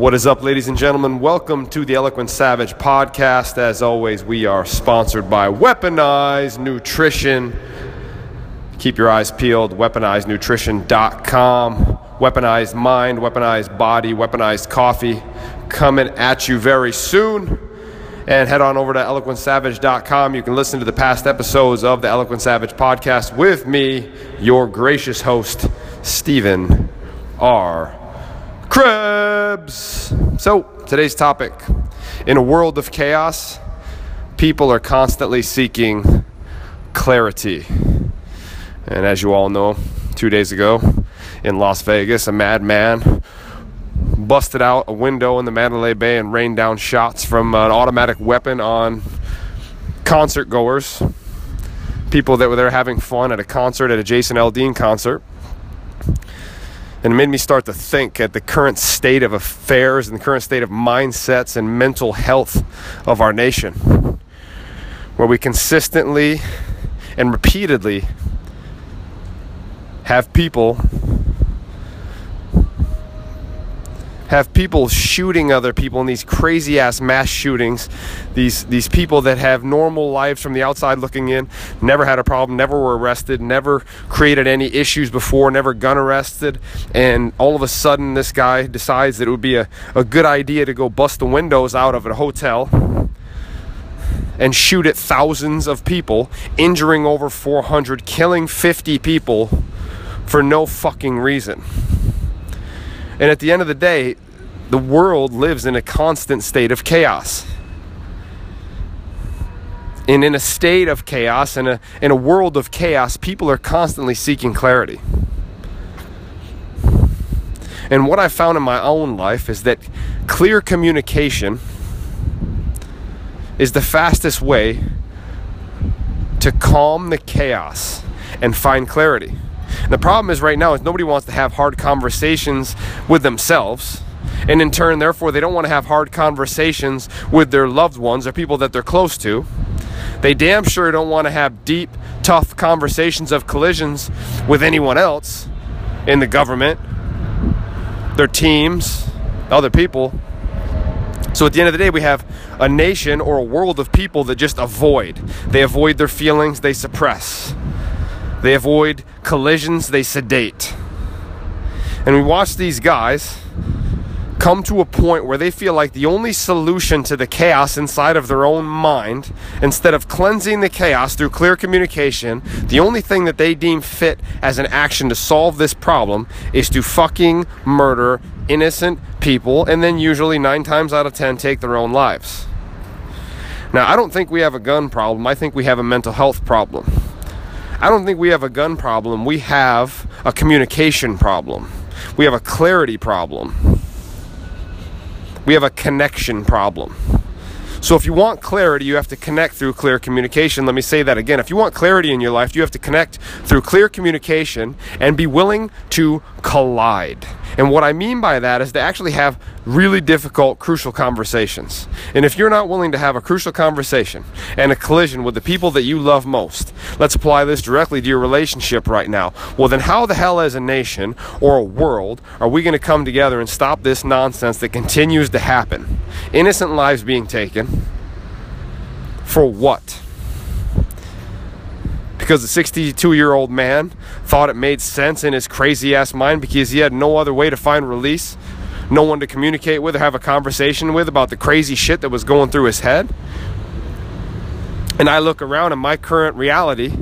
What is up, ladies and gentlemen? Welcome to the Eloquent Savage podcast. As always, we are sponsored by Weaponized Nutrition. Keep your eyes peeled. WeaponizedNutrition.com. Weaponized mind, weaponized body, weaponized coffee coming at you very soon. And head on over to eloquentsavage.com. You can listen to the past episodes of the Eloquent Savage podcast with me, your gracious host, Stephen R. Krebs. So, today's topic in a world of chaos, people are constantly seeking clarity. And as you all know, two days ago in Las Vegas, a madman busted out a window in the Mandalay Bay and rained down shots from an automatic weapon on concert goers, people that were there having fun at a concert at a Jason Aldean concert and it made me start to think at the current state of affairs and the current state of mindsets and mental health of our nation, where we consistently and repeatedly have people have people shooting other people in these crazy ass mass shootings. These these people that have normal lives from the outside looking in, never had a problem, never were arrested, never created any issues before, never gun arrested, and all of a sudden this guy decides that it would be a, a good idea to go bust the windows out of a hotel and shoot at thousands of people, injuring over 400, killing 50 people for no fucking reason. And at the end of the day, the world lives in a constant state of chaos. And in a state of chaos, in a, in a world of chaos, people are constantly seeking clarity. And what I found in my own life is that clear communication is the fastest way to calm the chaos and find clarity. And the problem is right now is nobody wants to have hard conversations with themselves. And in turn, therefore, they don't want to have hard conversations with their loved ones or people that they're close to. They damn sure don't want to have deep, tough conversations of collisions with anyone else in the government, their teams, other people. So at the end of the day, we have a nation or a world of people that just avoid. They avoid their feelings, they suppress. They avoid collisions, they sedate. And we watch these guys come to a point where they feel like the only solution to the chaos inside of their own mind, instead of cleansing the chaos through clear communication, the only thing that they deem fit as an action to solve this problem is to fucking murder innocent people and then usually nine times out of ten take their own lives. Now, I don't think we have a gun problem, I think we have a mental health problem. I don't think we have a gun problem. We have a communication problem. We have a clarity problem. We have a connection problem. So, if you want clarity, you have to connect through clear communication. Let me say that again. If you want clarity in your life, you have to connect through clear communication and be willing to collide. And what I mean by that is to actually have really difficult, crucial conversations. And if you're not willing to have a crucial conversation and a collision with the people that you love most, let's apply this directly to your relationship right now. Well, then, how the hell, as a nation or a world, are we going to come together and stop this nonsense that continues to happen? Innocent lives being taken. For what? because the 62 year old man thought it made sense in his crazy ass mind because he had no other way to find release, no one to communicate with or have a conversation with about the crazy shit that was going through his head. And I look around in my current reality,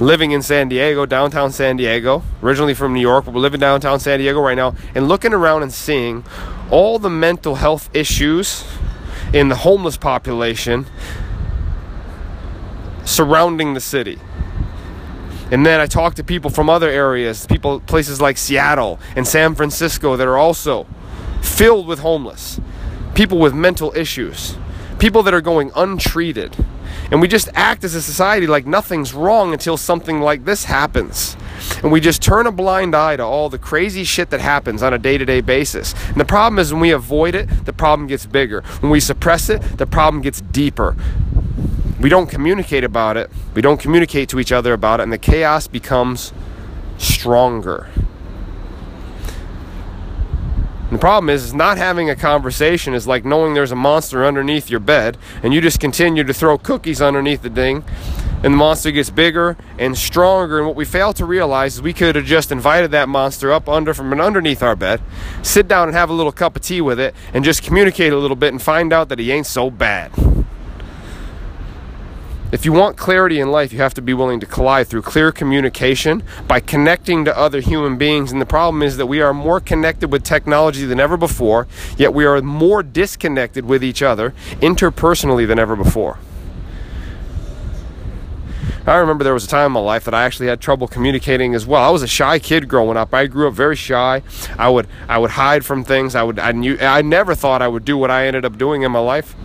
living in San Diego, downtown San Diego, originally from New York, but we're living downtown San Diego right now, and looking around and seeing all the mental health issues in the homeless population surrounding the city. And then I talk to people from other areas, people places like Seattle and San Francisco that are also filled with homeless, people with mental issues, people that are going untreated. And we just act as a society like nothing's wrong until something like this happens. And we just turn a blind eye to all the crazy shit that happens on a day to day basis. And the problem is when we avoid it, the problem gets bigger. When we suppress it, the problem gets deeper we don't communicate about it. We don't communicate to each other about it, and the chaos becomes stronger. And the problem is, is not having a conversation is like knowing there's a monster underneath your bed and you just continue to throw cookies underneath the thing and the monster gets bigger and stronger. And what we fail to realize is we could have just invited that monster up under from underneath our bed sit down and have a little cup of tea with it and just communicate a little bit and find out that he ain't so bad if you want clarity in life, you have to be willing to collide through clear communication by connecting to other human beings. And the problem is that we are more connected with technology than ever before, yet we are more disconnected with each other interpersonally than ever before. I remember there was a time in my life that I actually had trouble communicating as well. I was a shy kid growing up. I grew up very shy. I would I would hide from things. I would I knew I never thought I would do what I ended up doing in my life.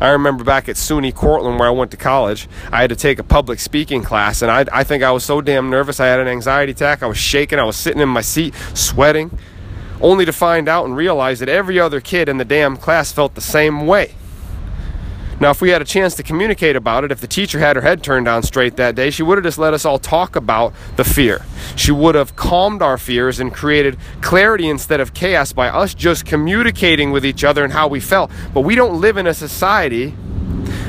I remember back at SUNY Cortland, where I went to college, I had to take a public speaking class, and I, I think I was so damn nervous. I had an anxiety attack. I was shaking. I was sitting in my seat, sweating, only to find out and realize that every other kid in the damn class felt the same way. Now, if we had a chance to communicate about it, if the teacher had her head turned on straight that day, she would have just let us all talk about the fear. She would have calmed our fears and created clarity instead of chaos by us just communicating with each other and how we felt. But we don't live in a society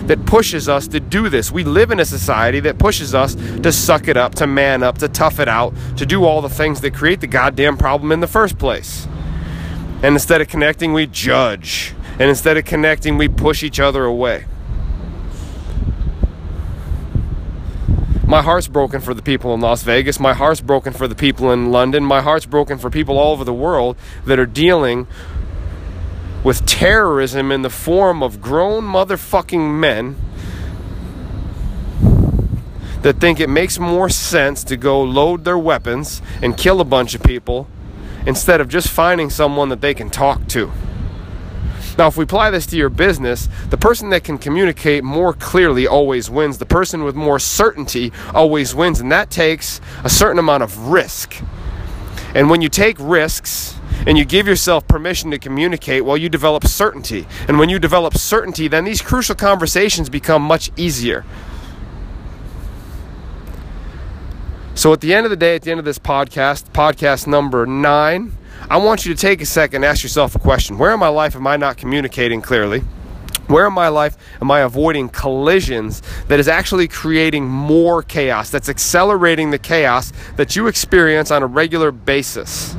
that pushes us to do this. We live in a society that pushes us to suck it up, to man up, to tough it out, to do all the things that create the goddamn problem in the first place. And instead of connecting, we judge. And instead of connecting, we push each other away. My heart's broken for the people in Las Vegas. My heart's broken for the people in London. My heart's broken for people all over the world that are dealing with terrorism in the form of grown motherfucking men that think it makes more sense to go load their weapons and kill a bunch of people instead of just finding someone that they can talk to. Now, if we apply this to your business, the person that can communicate more clearly always wins. The person with more certainty always wins, and that takes a certain amount of risk. And when you take risks, and you give yourself permission to communicate, well, you develop certainty. And when you develop certainty, then these crucial conversations become much easier. So, at the end of the day, at the end of this podcast, podcast number nine, I want you to take a second and ask yourself a question. Where in my life am I not communicating clearly? Where in my life am I avoiding collisions that is actually creating more chaos, that's accelerating the chaos that you experience on a regular basis?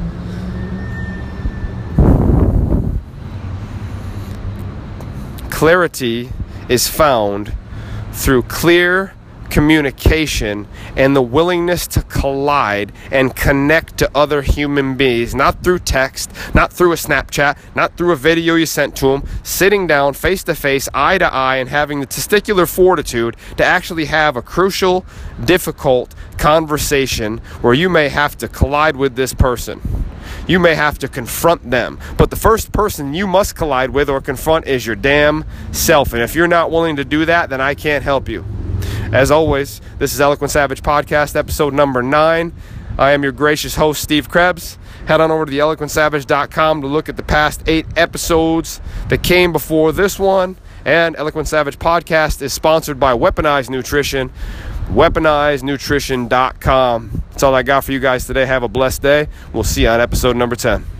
Clarity is found through clear communication and the willingness to collide and connect to other human beings, not through text, not through a Snapchat, not through a video you sent to them, sitting down face to face, eye to eye, and having the testicular fortitude to actually have a crucial, difficult conversation where you may have to collide with this person. You may have to confront them. But the first person you must collide with or confront is your damn self. And if you're not willing to do that, then I can't help you. As always, this is Eloquent Savage Podcast, episode number nine. I am your gracious host, Steve Krebs. Head on over to theeloquentsavage.com to look at the past eight episodes that came before this one. And Eloquent Savage Podcast is sponsored by Weaponized Nutrition, weaponizednutrition.com. That's all I got for you guys today. Have a blessed day. We'll see you on episode number 10.